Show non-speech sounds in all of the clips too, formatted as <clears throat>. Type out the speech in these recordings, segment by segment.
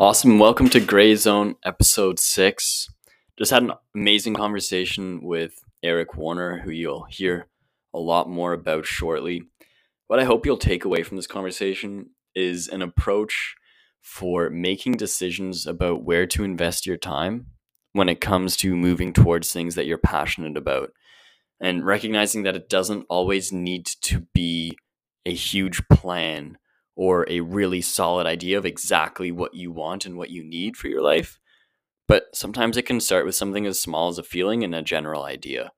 Awesome. Welcome to Gray Zone episode six. Just had an amazing conversation with Eric Warner, who you'll hear a lot more about shortly. What I hope you'll take away from this conversation is an approach for making decisions about where to invest your time when it comes to moving towards things that you're passionate about and recognizing that it doesn't always need to be a huge plan or a really solid idea of exactly what you want and what you need for your life. But sometimes it can start with something as small as a feeling and a general idea.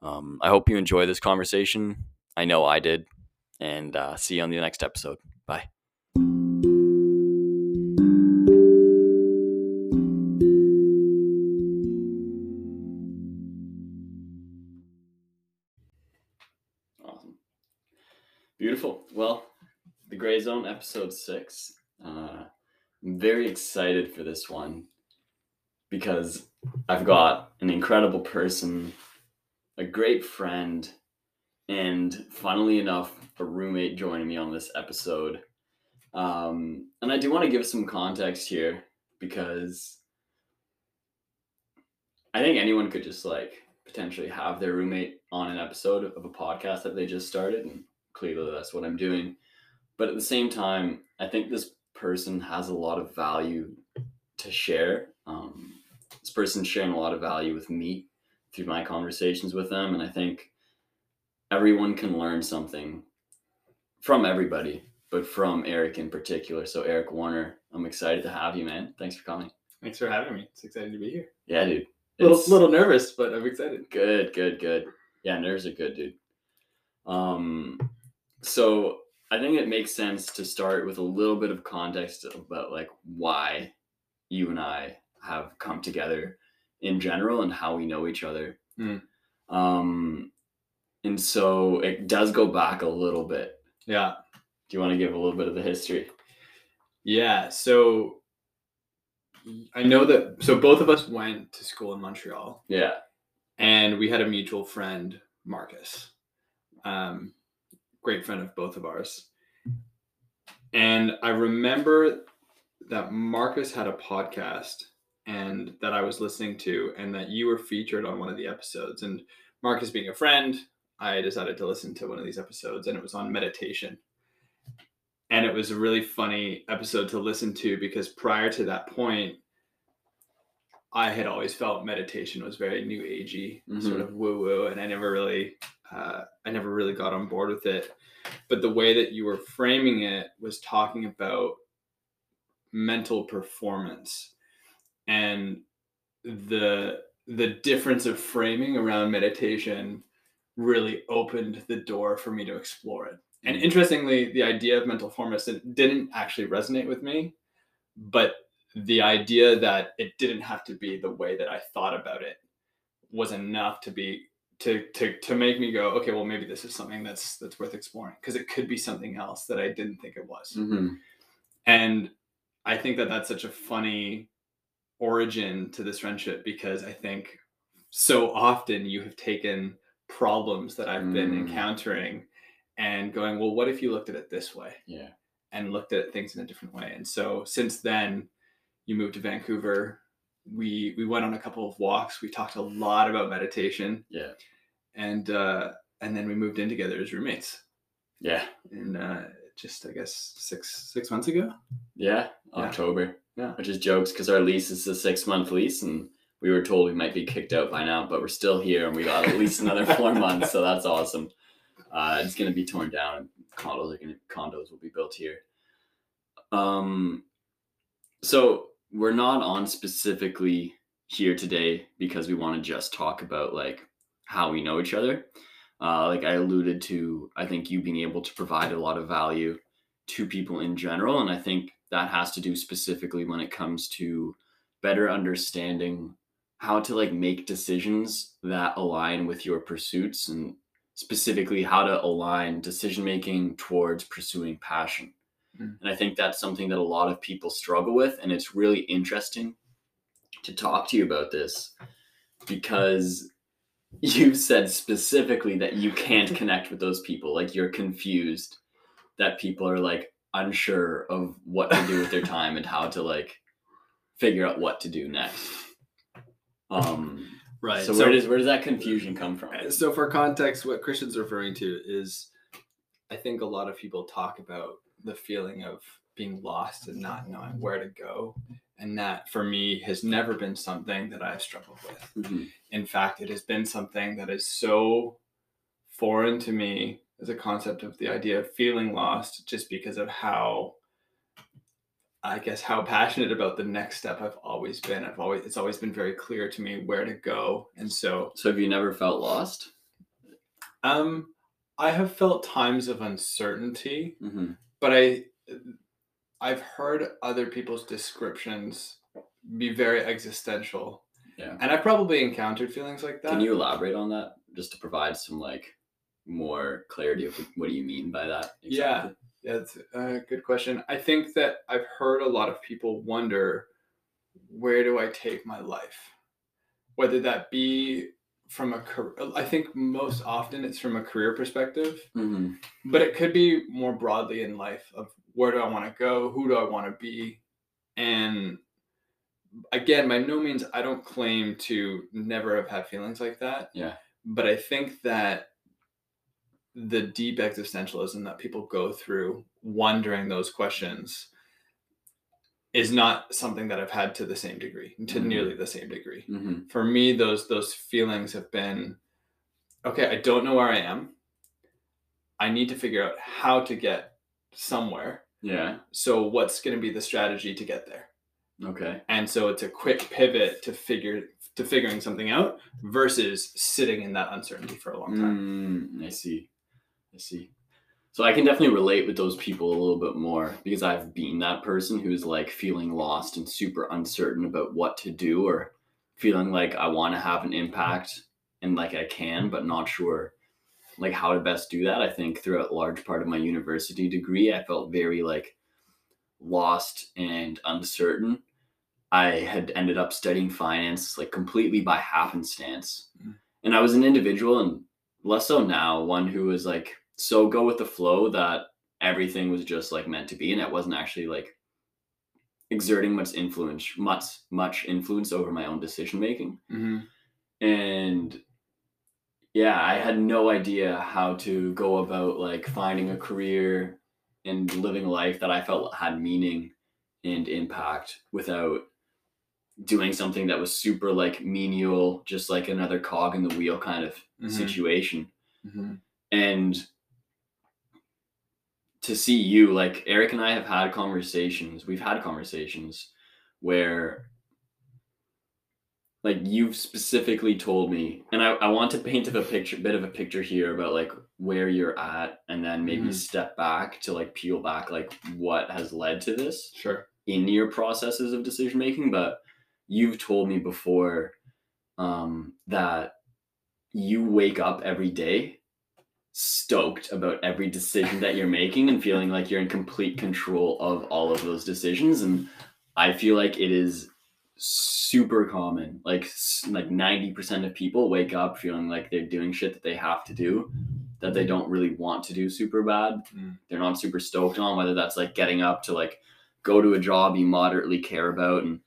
Um, I hope you enjoy this conversation. I know I did. And uh, see you on the next episode. Bye. Zone, episode six. Uh, I'm very excited for this one because I've got an incredible person, a great friend, and funnily enough, a roommate joining me on this episode. Um, and I do want to give some context here because I think anyone could just like potentially have their roommate on an episode of a podcast that they just started, and clearly that's what I'm doing. But at the same time, I think this person has a lot of value to share. Um, this person's sharing a lot of value with me through my conversations with them, and I think everyone can learn something from everybody, but from Eric in particular. So Eric Warner, I'm excited to have you, man. Thanks for coming. Thanks for having me. It's exciting to be here. Yeah, dude. A little, little nervous, but I'm excited. Good, good, good. Yeah, nerves are good, dude. Um, so I think it makes sense to start with a little bit of context about like why you and I have come together in general and how we know each other. Mm. Um, and so it does go back a little bit. Yeah. Do you want to give a little bit of the history? Yeah. So I know that, so both of us went to school in Montreal Yeah. and we had a mutual friend, Marcus. Um, great friend of both of ours. And I remember that Marcus had a podcast and that I was listening to, and that you were featured on one of the episodes. And Marcus being a friend, I decided to listen to one of these episodes, and it was on meditation. And it was a really funny episode to listen to because prior to that point, I had always felt meditation was very new agey, sort mm-hmm. of woo woo, and I never really, uh, I never really got on board with it. But the way that you were framing it was talking about mental performance and the the difference of framing around meditation really opened the door for me to explore it. And Mhm. interestingly, the idea of mental performance didn't actually resonate with me, but the idea that it didn't have to be the way that I thought about it was enough to be to to to make me go, okay, well maybe this is something that's that's worth exploring because it could be something else that I didn't think it was. Mm-hmm. And I think that that's such a funny origin to this friendship because I think so often you have taken problems that I've been Mm. encountering and going, well, what if you looked at it this way Yeah. and looked at things in a different way? And so since then, you moved to Vancouver. We we went on a couple of walks. We talked a lot about meditation, Yeah. and uh, and then we moved in together as roommates. Yeah. And uh, just I guess six six months ago. Yeah. October. Yeah. Which is jokes because our lease is a six month lease and we were told we might be kicked out by now, but we're still here and we got at least another <laughs> four months, so that's awesome. Uh, it's gonna be torn down and condos are gonna condos will be built here. Um so we're not on specifically here today because we want to just talk about like how we know each other. Uh, like I alluded to, I think you being able to provide a lot of value to people in general. And I think that has to do specifically when it comes to better understanding how to like make decisions that align with your pursuits and specifically how to align decision making towards pursuing passion. Mm. And I think that's something that a lot of people struggle with. And it's really interesting to talk to you about this because you've said specifically that you can't <laughs> connect with those people. Like you're confused that people are like unsure of what to do with their <laughs> time and how to like figure out what to do next. Um, Right. so, where does where does that confusion come from? So, for context, what Christian's referring to is I think a lot of people talk about the feeling of being lost and not knowing where to go. And that for me has never been something that I've struggled with. Mhm. In fact, it has been something that is so foreign to me as a concept of the idea of feeling lost just because of how I guess how passionate about the next step I've always been. I've always it's always been very clear to me where to go. And so So have you never felt lost? um I have felt times of uncertainty, Mm-hmm. But I I've heard other people's descriptions be very existential. Yeah. And I've probably encountered feelings like that. Can you elaborate on that just to provide some like more clarity of what do you mean by that? Yeah. Yeah, it's a good question. I think that I've heard a lot of people wonder where do I take my life? Whether that be from a career, I think most often it's from a career perspective, Mm-hmm. but it could be more broadly in life of where do I want to go? Who do I want to be? And again, by no means, I don't claim to never have had feelings like that. Yeah. But I think that the deep existentialism that people go through wondering those questions is not something that I've had to the same degree, to Mhm. nearly the same degree. Mm-hmm. For me, those those feelings have been okay, I don't know where I am. I need to figure out how to get somewhere. Yeah. So what's going to be the strategy to get there? Okay. And so it's a quick pivot to figure to figuring something out versus sitting in that uncertainty for a long time. Mm, I see. I see. So I can definitely relate with those people a little bit more because I've been that person who's like feeling lost and super uncertain about what to do or feeling like I want to have an impact and like I can, but not sure like how to best do that. I think throughout a large part of my university degree, I felt very like lost and uncertain. I had ended up studying finance like completely by happenstance. Mm. And I was an individual and less so now, one who was like so go with the flow that everything was just like meant to be and it wasn't actually like exerting much influence much much influence over my own decision making Mm-hmm. and yeah i had no idea how to go about like finding a career and living life that i felt had meaning and impact without doing something that was super like menial just like another cog in the wheel kind of Mhm. situation Mm-hmm. and to see you like eric and i have had conversations we've had conversations where like you've specifically told me and i, I want to paint of a picture bit of a picture here about like where you're at and then maybe Mhm. step back to like peel back like what has led to this Sure. in your processes of decision making but you've told me before um, that you wake up every day stoked about every decision that you're making and feeling like you're in complete control of all of those decisions and i feel like it is super common like like 90% of people wake up feeling like they're doing shit that they have to do that they don't really want to do super bad Mm. they're not super stoked on whether that's like getting up to like go to a job you moderately care about and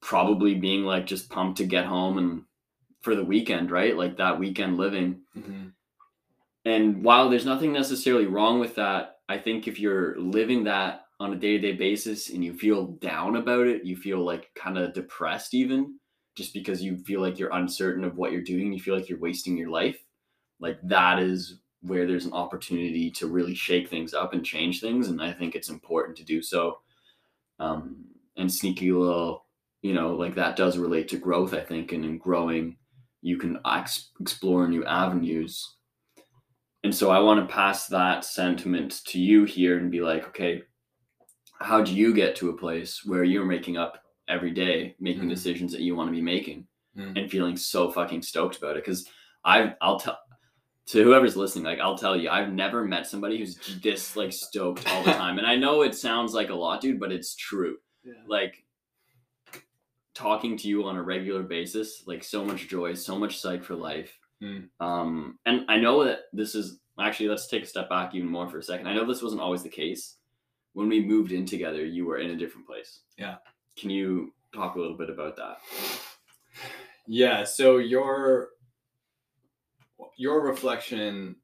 probably being like just pumped to get home and for the weekend right like that weekend living Mm-hmm. And while there's nothing necessarily wrong with that, I think if you're living that on a day to day basis and you feel down about it, you feel like kind of depressed, even just because you feel like you're uncertain of what you're doing, you feel like you're wasting your life. Like that is where there's an opportunity to really shake things up and change things. And I think it's important to do so. Um, and sneaky little, you know, like that does relate to growth, I think. And in growing, you can ex- explore new avenues and so I want to pass that sentiment to you here and be like, okay, how do you get to a place where you're making up every day, making Mhm. decisions that you want to be making Mm. and feeling so fucking stoked about it? Because I, I'll tell to whoever's listening, like I'll tell you, I've never met somebody who's this like stoked all the <laughs> time. And I know it sounds like a lot, dude, but it's true. Yeah. Like talking to you on a regular basis, like so much joy, so much psych for life. Mm. Um, and I know that this is actually, let's take a step back even more for a second. I know this wasn't always the case. When we moved in together, you were in a different place. Yeah. Can you talk a little bit about that? Yeah. So your your reflection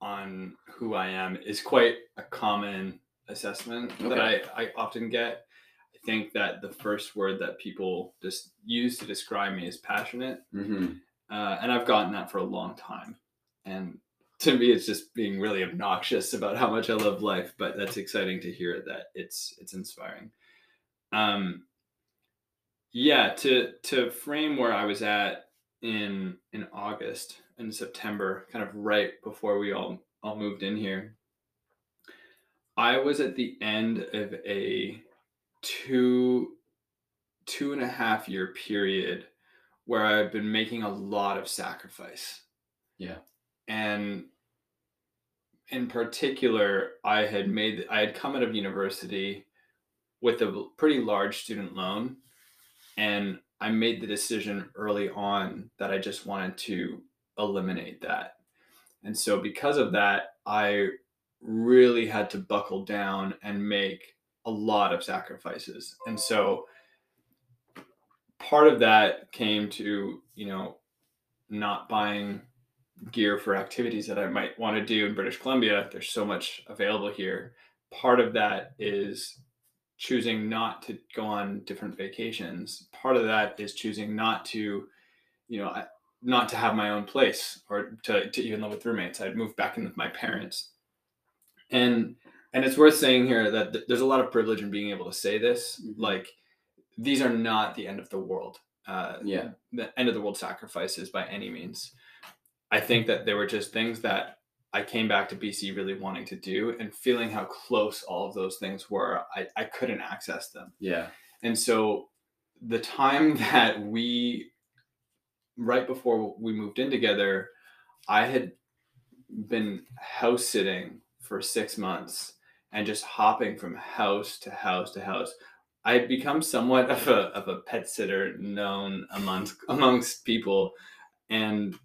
on who I am is quite a common assessment that I, I often get. I think that the first word that people just use to describe me is passionate. Mm-hmm. Uh, and I've gotten that for a long time. And to me, it's just being really obnoxious about how much I love life. But that's exciting to hear that it's it's inspiring. Um, yeah, to to frame where I was at in in August and September, kind of right before we all all moved in here. I was at the end of a two two and a half year period where I've been making a lot of sacrifice. Yeah. And in particular, I had made I had come out of university with a pretty large student loan and I made the decision early on that I just wanted to eliminate that. And so because of that, I really had to buckle down and make a lot of sacrifices. And so part of that came to, you know, not buying gear for activities that I might want to do in British Columbia. There's so much available here. Part of that is choosing not to go on different vacations. Part of that is choosing not to, you know, not to have my own place or to, to even live with roommates. I'd moved back in with my parents. And and it's worth saying here that th- there's a lot of privilege in being able to say this. Mhm. Like these are not the end of the world. Uh, Yeah. the end of the world sacrifices by any means. I think that there were just things that I came back to BC really wanting to do and feeling how close all of those things were. I, I couldn't access them. Yeah. And so the time <laughs> that we, right before we moved in together, I had been house sitting for six months and just hopping from house to house to house. I had become somewhat of a, of a pet sitter known amongst amongst people. And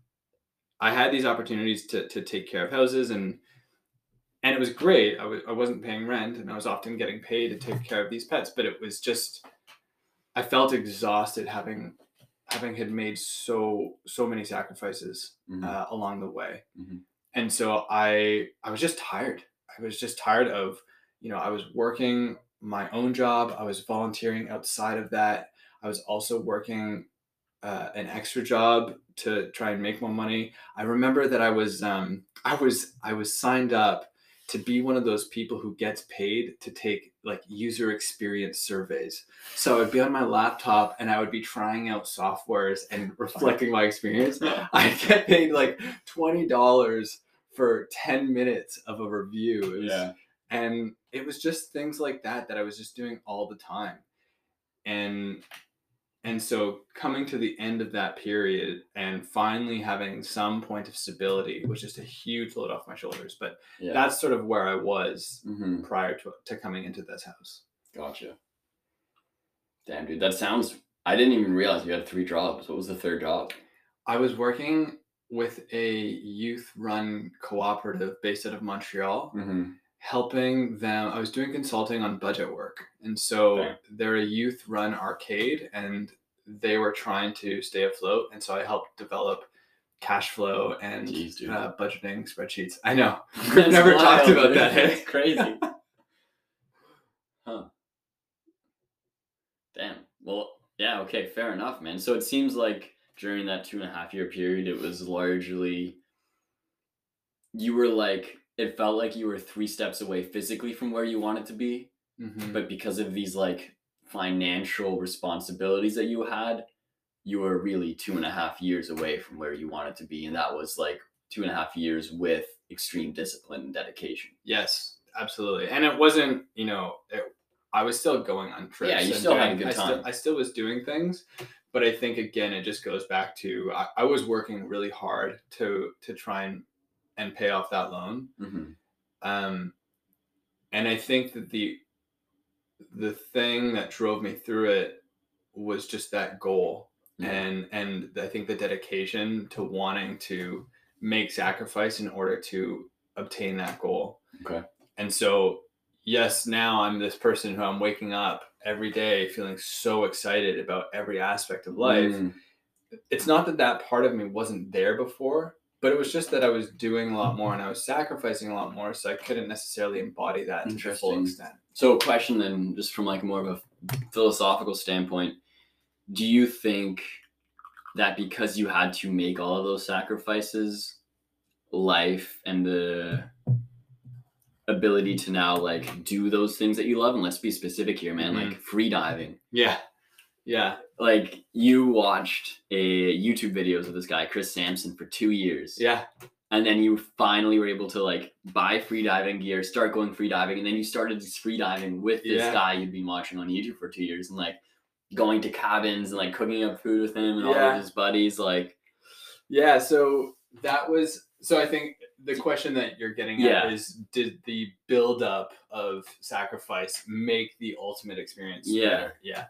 I had these opportunities to, to take care of houses and and it was great. I was I wasn't paying rent and I was often getting paid to take care of these pets, but it was just I felt exhausted having having had made so so many sacrifices Mhm. uh, along the way, Mhm. and so I I was just tired. I was just tired of you know I was working my own job. I was volunteering outside of that. I was also working uh, an extra job to try and make more money. I remember that I was um, I was I was signed up to be one of those people who gets paid to take like user experience surveys. So I would be on my laptop and I would be trying out softwares and <laughs> reflecting my experience. I'd get paid like twenty dollars for ten minutes of a review. Was- Yeah. and it was just things like that that I was just doing all the time. And and so coming to the end of that period and finally having some point of stability was just a huge load off my shoulders. But Yeah. that's sort of where I was hmm prior to, to coming into this house. Gotcha. Damn, dude, that sounds. I didn't even realize you had three jobs. What was the third job? I was working with a youth run cooperative based out of Montreal. Mm-hmm. Helping them i was doing consulting on budget work and so they're a youth run arcade and they were trying to stay afloat and so i helped develop cash flow and Jeez, uh, budgeting spreadsheets i know we've <laughs> <laughs> never talked about that <laughs> hey? It's crazy. huh. Damn. Well, yeah. Okay. Fair enough, man. So it seems like during that two and a half year period, it was largely you were like it felt like you were three steps away physically from where you wanted to be, Mhm. but because of these like financial responsibilities that you had, you were really two and a half years away from where you wanted to be, and that was like two and a half years with extreme discipline and dedication. yes absolutely and it wasn't you know it, i was still going on trips Yeah, you still had a doing- good I still, time. I still was doing things but i think again it just goes back to I, I was working really hard to to try and and pay off that loan Mm-hmm. um, and I think that the the thing that drove me through it was just that goal, Yeah. and and I think the dedication to wanting to make sacrifice in order to obtain that goal. Okay. And so, yes, now I'm this person who I'm waking up every day feeling so excited about every aspect of life. Mm, It's not that that part of me wasn't there before, but it was just that I was doing a lot more and I mm-hmm. was sacrificing a lot more, so I couldn't necessarily embody that to the full extent. So, question then, just from like more of a philosophical standpoint, do you think that because you had to make all of those sacrifices, life and the ability to now like do those things that you love, and let's be specific here, man, mm-hmm. like free diving. Yeah. Yeah. Like you watched a YouTube videos of this guy Chris Sampson for two years, Yeah. and then you finally were able to like buy free diving gear, start going free diving, and then you started this free diving with this Yeah. guy you'd been watching on YouTube for two years, and like going to cabins and like cooking up food with him and all of his buddies. Like, Yeah, so that was so I think the question that you're getting Yeah. at is did the buildup of sacrifice make the ultimate experience Yeah. better? Yeah.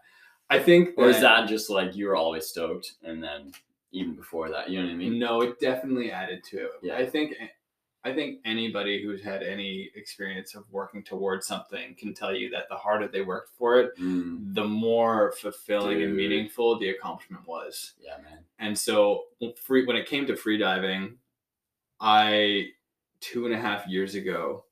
I think or is that just like you were always stoked, and then even before that, you know what I mean? no, it definitely added to it. Yeah. I think I think anybody who's had any experience of working towards something can tell you that the harder they worked for it, Mm, the more fulfilling and meaningful the accomplishment was. yeah, man. And so free when it came to free diving, I two and a half years ago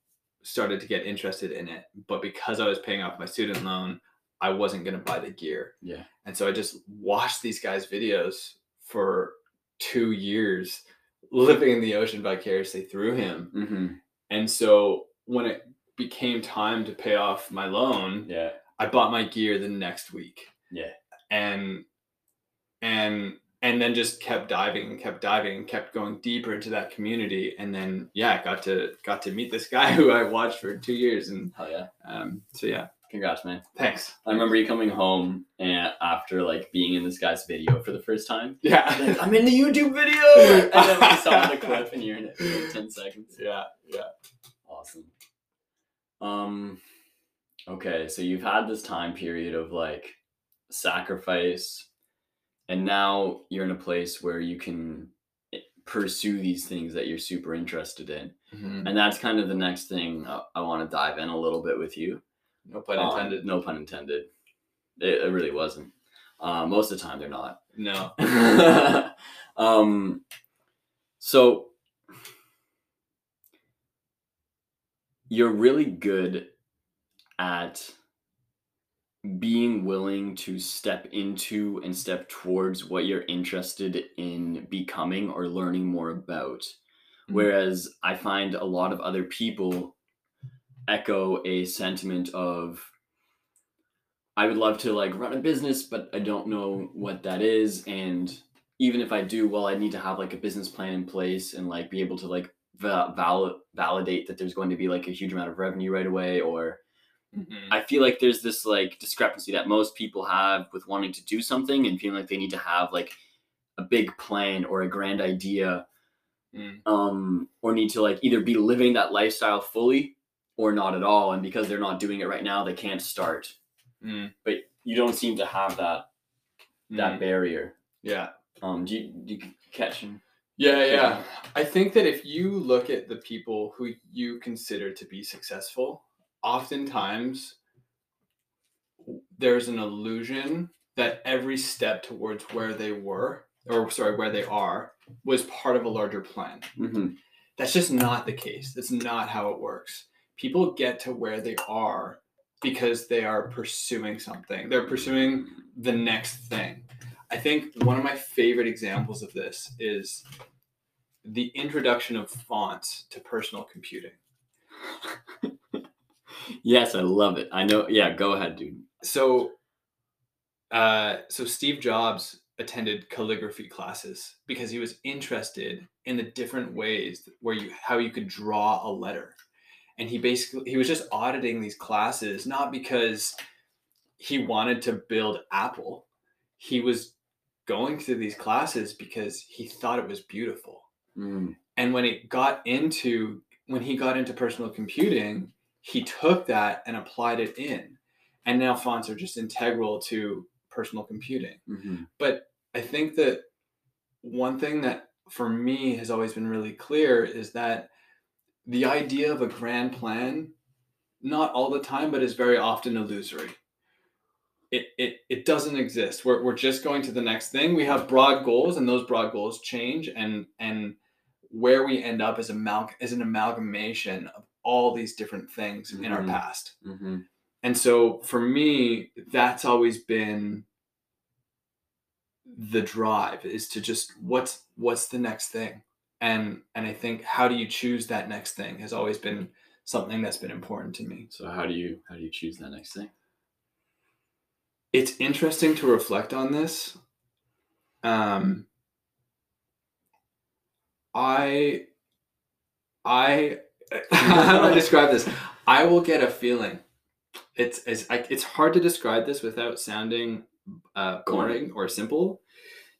started to get interested in it. But because I was paying off my student loan, I wasn't gonna buy the gear. Yeah. And so I just watched these guys' videos for two years, living in the ocean vicariously through him. hmm And so when it became time to pay off my loan, Yeah. I bought my gear the next week. Yeah. And and and then just kept diving and kept diving and kept going deeper into that community. And then yeah, got to got to meet this guy <laughs> who I watched for two years. And Hell yeah. um so yeah, Congrats, man. thanks. I remember you coming home and after like being in this guy's video for the first time. Yeah. Like, I'm in the YouTube video, <laughs> and then we saw the clip, and you're in it for like ten seconds. yeah, yeah. Awesome. Um. Okay, so you've had this time period of like sacrifice, and now you're in a place where you can eh, pursue these things that you're super interested in, Mhm. and that's kind of the next thing I, I want to dive in a little bit with you. No pun Um, intended. no pun intended. It, it really wasn't. Uh, most of the time, they're not. No. <laughs> um, so you're really good at being willing to step into and step towards what you're interested in becoming or learning more about. Mhm. Whereas I find a lot of other people echo a sentiment of I would love to like run a business, but I don't know what that is. And even if I do, well, I need to have like a business plan in place and like be able to like val- validate that there's going to be like a huge amount of revenue right away. Or Mhm. I feel like there's this like discrepancy that most people have with wanting to do something and feeling like they need to have like a big plan or a grand idea Mm. um, or need to like either be living that lifestyle fully or not at all. And because they're not doing it right now, they can't start. Mm. But you don't seem to have that that Mm. barrier. Yeah. Um, do you, do you catch? him? Yeah, yeah. I think that if you look at the people who you consider to be successful, oftentimes there's an illusion that every step towards where they were, or sorry, where they are, was part of a larger plan. Mm-hmm. That's just not the case. That's not how it works. People get to where they are because they are pursuing something. They're pursuing the next thing. I think one of my favorite examples of this is the introduction of fonts to personal computing. <laughs> Yes, I love it. I know. Yeah, go ahead, dude. So, uh, so Steve Jobs attended calligraphy classes because he was interested in the different ways where you how you could draw a letter, and he basically he was just auditing these classes not because he wanted to build Apple, he was going to these classes because he thought it was beautiful. Mm. And when it got into when he got into personal computing, he took that and applied it in. And now fonts are just integral to personal computing. hmm But I think that one thing that for me has always been really clear is that the idea of a grand plan not all the time, but is very often illusory. It, it, it doesn't exist. We're, we're just going to the next thing. We have broad goals, and those broad goals change, and and where we end up is amal- is an amalgamation of all these different things in our Mhm. past. Mm-hmm. And so for me, that's always been the drive is to just what's what's the next thing and and i think how do you choose that next thing has always been something that's been important to me. So how do you how do you choose that next thing? it's interesting to reflect on this. Um i i <laughs> how do i describe this? I will get a feeling. It's it's I, it's hard to describe this without sounding uh, boring or simple.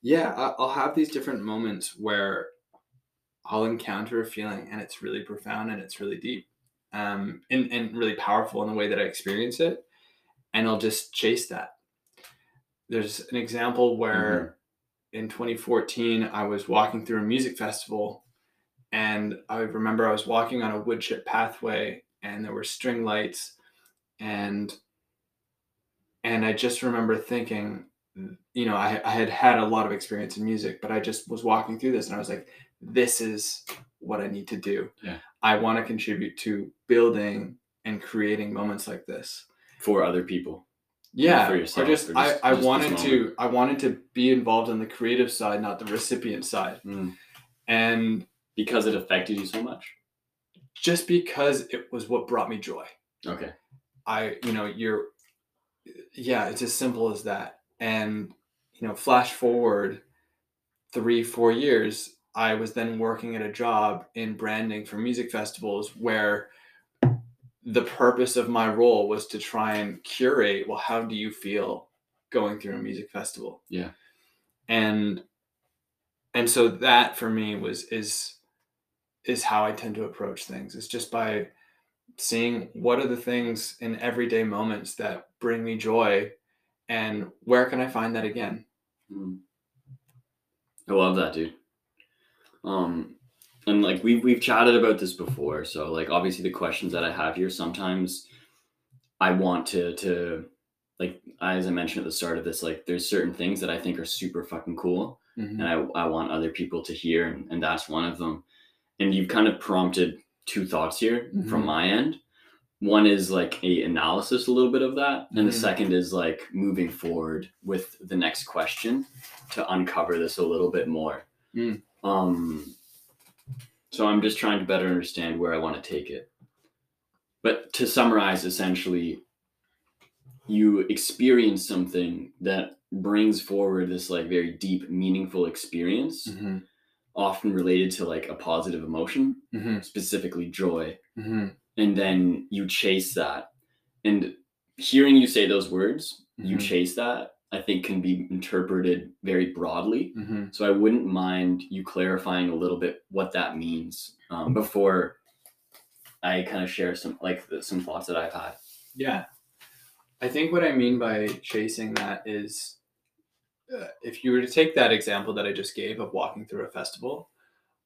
Yeah I, i'll have these different moments where i'll encounter a feeling and it's really profound and it's really deep um and, and really powerful in the way that i experience it and i'll just chase that. There's an example where in 2014 i was walking through a music festival and i remember i was walking on a wood chip pathway and there were string lights and and i just remember thinking you know I, I had had a lot of experience in music but i just was walking through this and i was like this is what i need to do Yeah. i want to contribute to building and creating moments like this For other people. yeah for or just, or just- I, I just this wanted to i wanted to be involved in the creative side not the recipient side Mm. and Because it affected you so much. just because it was what brought me joy Okay. i you know you're yeah it's as simple as that and you know flash forward three four years i was then working at a job in branding for music festivals where the purpose of my role was to try and curate well how do you feel going through a music festival Yeah. and and so that for me was is is how i tend to approach things it's just by seeing what are the things in everyday moments that bring me joy and where can i find that again Mm. I love that, dude. Um, and like we've we've chatted about this before, so like obviously the questions that I have here, sometimes I want to to like as I mentioned at the start of this, like there's certain things that I think are super fucking cool, and I I want other people to hear, and, and that's one of them. And you've kind of prompted two thoughts here from Mhm. my end. One is like a analysis a little bit of that, and the Mhm. second is like moving forward with the next question to uncover this a little bit more. Mm. Um, so I'm just trying to better understand where I want to take it. But to summarize, essentially, you experience something that brings forward this like very deep, meaningful experience, Mm-hmm. often related to like a positive emotion, Mm-hmm. specifically joy Mm-hmm. and then you chase that and hearing you say those words you Mhm. chase that i think can be interpreted very broadly Mm-hmm. so i wouldn't mind you clarifying a little bit what that means um, before i kind of share some like the, some thoughts that i've had Yeah. I think what I mean by chasing that is uh, if you were to take that example that I just gave of walking through a festival,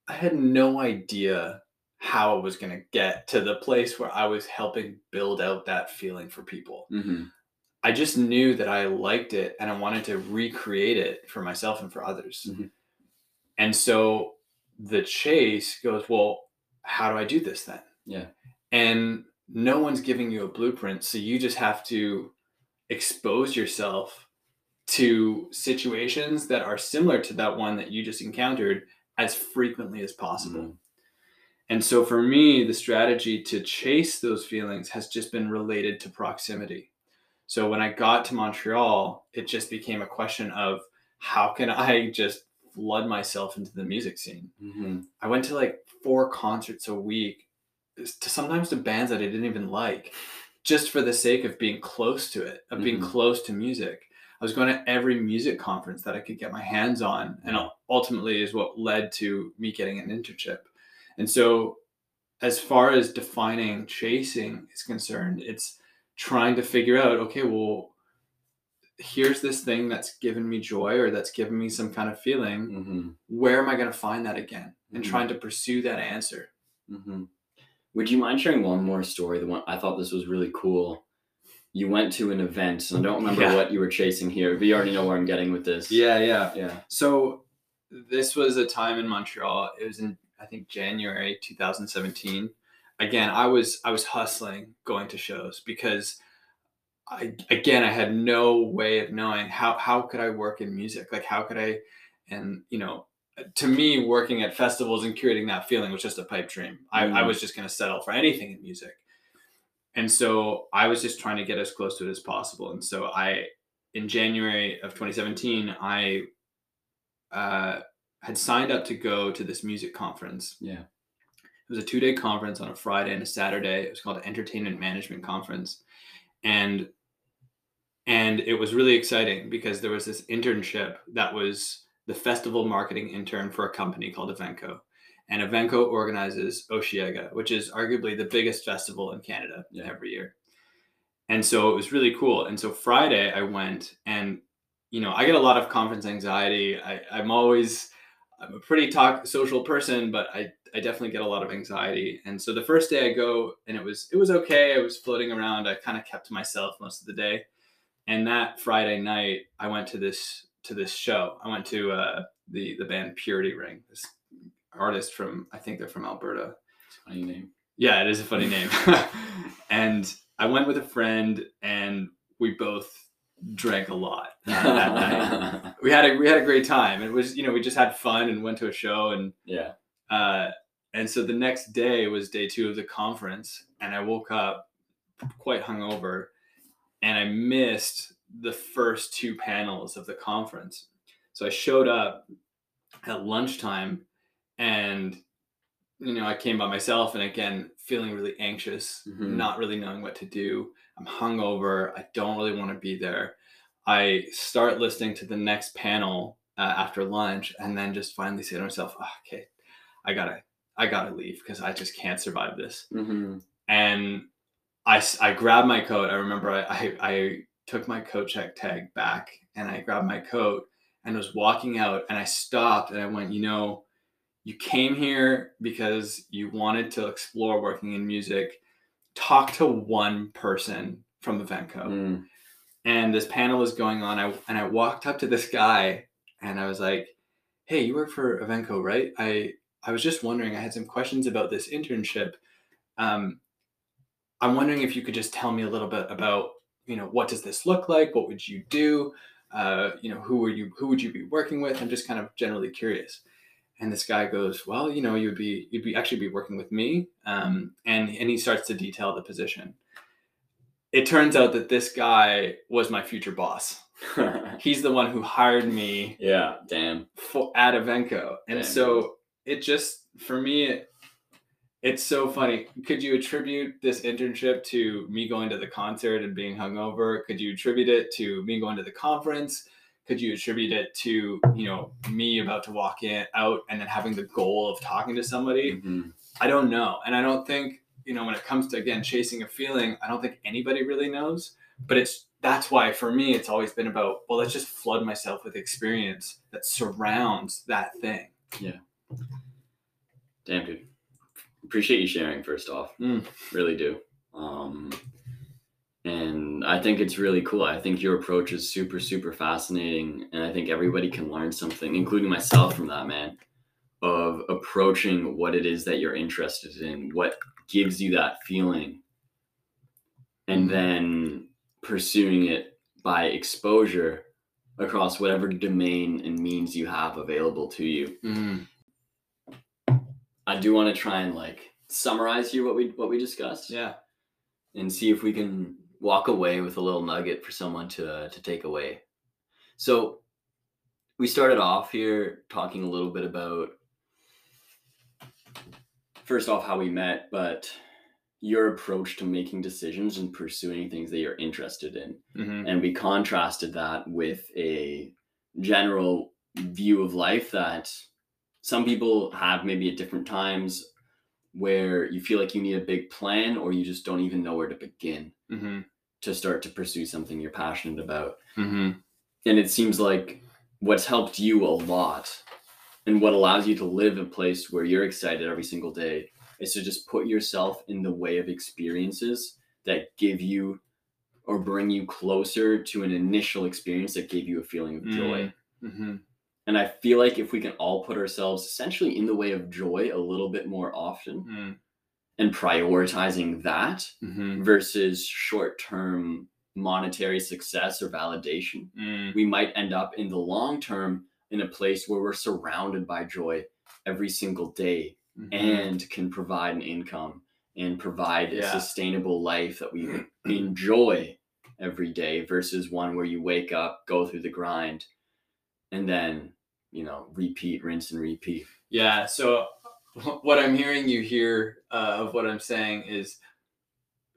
I had no idea how I was going to get to the place where I was helping build out that feeling for people. mm-hmm. I just knew that I liked it and I wanted to recreate it for myself and for others. Mhm. And so the chase goes, well, how do I do this then? Yeah. And no one's giving you a blueprint. So you just have to expose yourself to situations that are similar to that one that you just encountered as frequently as possible. Mhm. And so for me, the strategy to chase those feelings has just been related to proximity. So when I got to Montreal, it just became a question of how can I just flood myself into the music scene? Mhm. I went to like four concerts a week, to sometimes to bands that I didn't even like, just for the sake of being close to it, of being Mhm. close to music. I was going to every music conference that I could get my hands on, and ultimately is what led to me getting an internship. And so, as far as defining chasing is concerned, it's trying to figure out okay, well, here's this thing that's given me joy or that's given me some kind of feeling. Mhm. Where am I going to find that again? And Mhm. trying to pursue that answer. hmm Would you mind sharing one more story? The one I thought this was really cool. You went to an event, and I don't remember <laughs> Yeah. what you were chasing here, but you already know where I'm getting with this. Yeah, yeah. Yeah. So this was a time in Montreal. It was in I think January 2017. Again, I was I was hustling going to shows because I again I had no way of knowing how how could I work in music? Like how could I and you know to me working at festivals and curating that feeling was just a pipe dream. I, I Mm. was just gonna settle for anything in music. And so I was just trying to get as close to it as possible. And so I in January of 2017, I uh, had signed up to go to this music conference. Yeah. It was a two day conference on a Friday and a Saturday. It was called Entertainment Management Conference. And and it was really exciting because there was this internship that was the festival marketing intern for a company called Evenko. And Evenko organizes Osheaga, which is arguably the biggest festival in Canada Yeah. every year. And so it was really cool. And so Friday I went and you know, I get a lot of conference anxiety. I, I'm always I'm a pretty talk social person, but I, I definitely get a lot of anxiety. And so the first day I go and it was it was okay. I was floating around. I kind of kept to myself most of the day. And that Friday night I went to this to this show. I went to uh, the the band Purity Ring, this artist from I think they're from Alberta. Funny name. Yeah, it is a funny name. <laughs> and I went with a friend and we both drank a lot that, <laughs> that night. We had a we had a great time. It was, you know, we just had fun and went to a show and yeah. uh and so the next day was day 2 of the conference and I woke up quite hungover and I missed the first two panels of the conference. So I showed up at lunchtime and you know, I came by myself and again feeling really anxious, Mhm. not really knowing what to do. I'm hungover. I don't really want to be there. I start listening to the next panel uh, after lunch and then just finally say to myself, "Ah, okay, I gotta, I gotta leave because I just can't survive this Mm-hmm. and I, I grabbed my coat. I remember I, I, I took my coat check tag back and I grabbed my coat and was walking out and I stopped and I went, you know, you came here because you wanted to explore working in music. Talk to one person from Evenko Mm. and this panel was going on. I and I walked up to this guy and I was like, "Hey, you work for Evenko, right? I I was just wondering. I had some questions about this internship. Um, I'm wondering if you could just tell me a little bit about, you know, what does this look like? What would you do? Uh, you know, who are you? Who would you be working with? I'm just kind of generally curious." And this guy goes, "Well, you know, you'd be you'd be actually be working with me." Um, and and he starts to detail the position. It turns out that this guy was my future boss. <laughs> He's the one who hired me yeah. Damn. for at Evenko. And Damn. so it just for me it, it's so funny. Could you attribute this internship to me going to the concert and being hungover? Could you attribute it to me going to the conference? Could you attribute it to, you know, me about to walk in out and then having the goal of talking to somebody? Mhm. I don't know. And I don't think, you know, when it comes to again chasing a feeling, I don't think anybody really knows. But it's that's why for me it's always been about, well, let's just flood myself with experience that surrounds that thing. Yeah. Damn, dude. Appreciate you sharing. First off, Mm. really do. Um, and I think it's really cool. I think your approach is super, super fascinating, and I think everybody can learn something, including myself, from that man. Of approaching what it is that you're interested in, what gives you that feeling, and Mhm. then pursuing it by exposure across whatever domain and means you have available to you. I do want to try and like summarize here what we what we discussed Yeah. and see if we can walk away with a little nugget for someone to to take away. So we started off here talking a little bit about first off how we met, but your approach to making decisions and pursuing things that you're interested in. hmm And we contrasted that with a general view of life that some people have maybe at different times where you feel like you need a big plan or you just don't even know where to begin hmm to start to pursue something you're passionate about. hmm And it seems like what's helped you a lot and what allows you to live a place where you're excited every single day is to just put yourself in the way of experiences that give you or bring you closer to an initial experience that gave you a feeling of joy. Mm-hmm. And I feel like if we can all put ourselves essentially in the way of joy a little bit more often Mm. and prioritizing that Mm-hmm. versus short term monetary success or validation, Mm. we might end up in the long term in a place where we're surrounded by joy every single day Mhm. and can provide an income and provide a sustainable life that we <clears throat> enjoy every day versus one where you wake up, go through the grind, and then, you know, repeat, rinse, and repeat. Yeah. So <laughs> what I'm hearing you hear uh, of what I'm saying is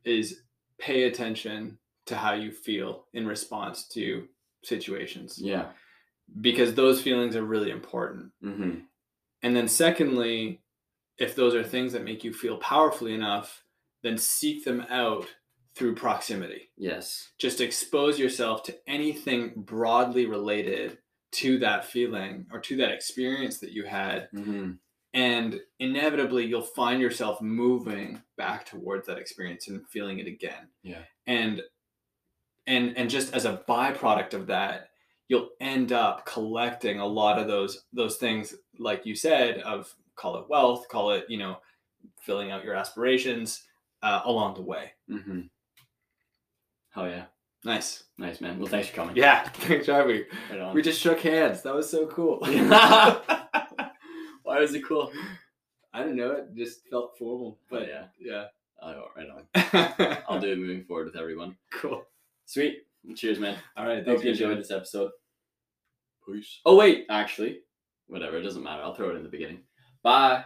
is pay attention to how you feel in response to situations Yeah. because those feelings are really important. Mm-hmm. And then secondly, if those are things that make you feel powerfully enough, then seek them out through proximity. Yes. Just expose yourself to anything broadly related to that feeling or to that experience that you had Mm-hmm. and inevitably you'll find yourself moving back towards that experience and feeling it again Yeah. and and and just as a byproduct of that you'll end up collecting a lot of those those things like you said of call it wealth call it you know filling out your aspirations uh, along the way Mm-hmm. Oh yeah. Nice Nice man. Well thanks for coming. yeah <laughs> thanks for having me Right on. we just shook hands that was so cool <laughs> <laughs> Why was it cool? i don't know it just felt formal But but yeah. yeah Oh, right on. I'll do it moving forward with everyone. cool Sweet. Cheers, man. all right Hope you for joining. enjoyed this episode. Peace. Oh wait, actually, whatever. It doesn't matter. I'll throw it in the beginning. Bye.